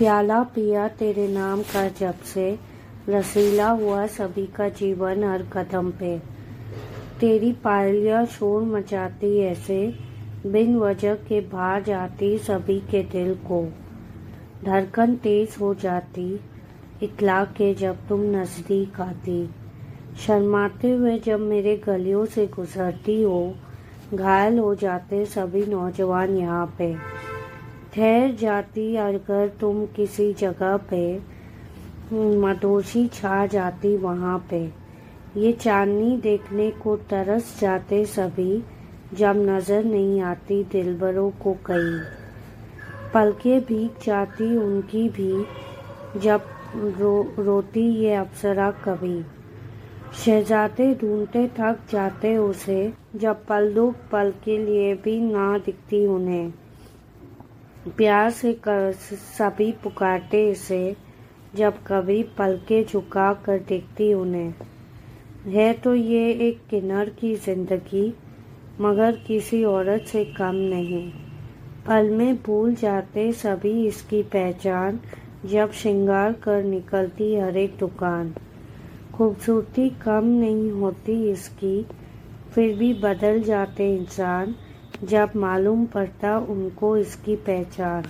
प्याला पिया तेरे नाम का जब से रसीला हुआ सभी का जीवन हर कदम पे। तेरी पायलिया शोर मचाती ऐसे, बिन वजह के भा जाती सभी के दिल को। धड़कन तेज हो जाती, इतला के जब तुम नज़दीक आती। शर्माते हुए जब मेरे गलियों से गुजरती हो, घायल हो जाते सभी नौजवान यहाँ पे। ठहर जाती अगर तुम किसी जगह पे मदोशी छा जाती वहाँ पे। ये चांदनी देखने को तरस जाते सभी, जब नज़र नहीं आती दिलबरों को कई पलके भीग जाती उनकी भी, जब रो, रोती ये अप्सरा कभी। शहजादे ढूंढते थक जाते उसे, जब पल दो पल के लिए भी ना दिखती उन्हें। प्यार से कर, सभी पुकारते इसे जब कभी पलके झुका कर देखती उन्हें। है तो ये एक किन्नर की ज़िंदगी मगर किसी औरत से कम नहीं। पल में भूल जाते सभी इसकी पहचान जब श्रृंगार कर निकलती हर एक दुकान। खूबसूरती कम नहीं होती इसकी फिर भी बदल जाते इंसान जब मालूम पड़ता उनको इसकी पहचान।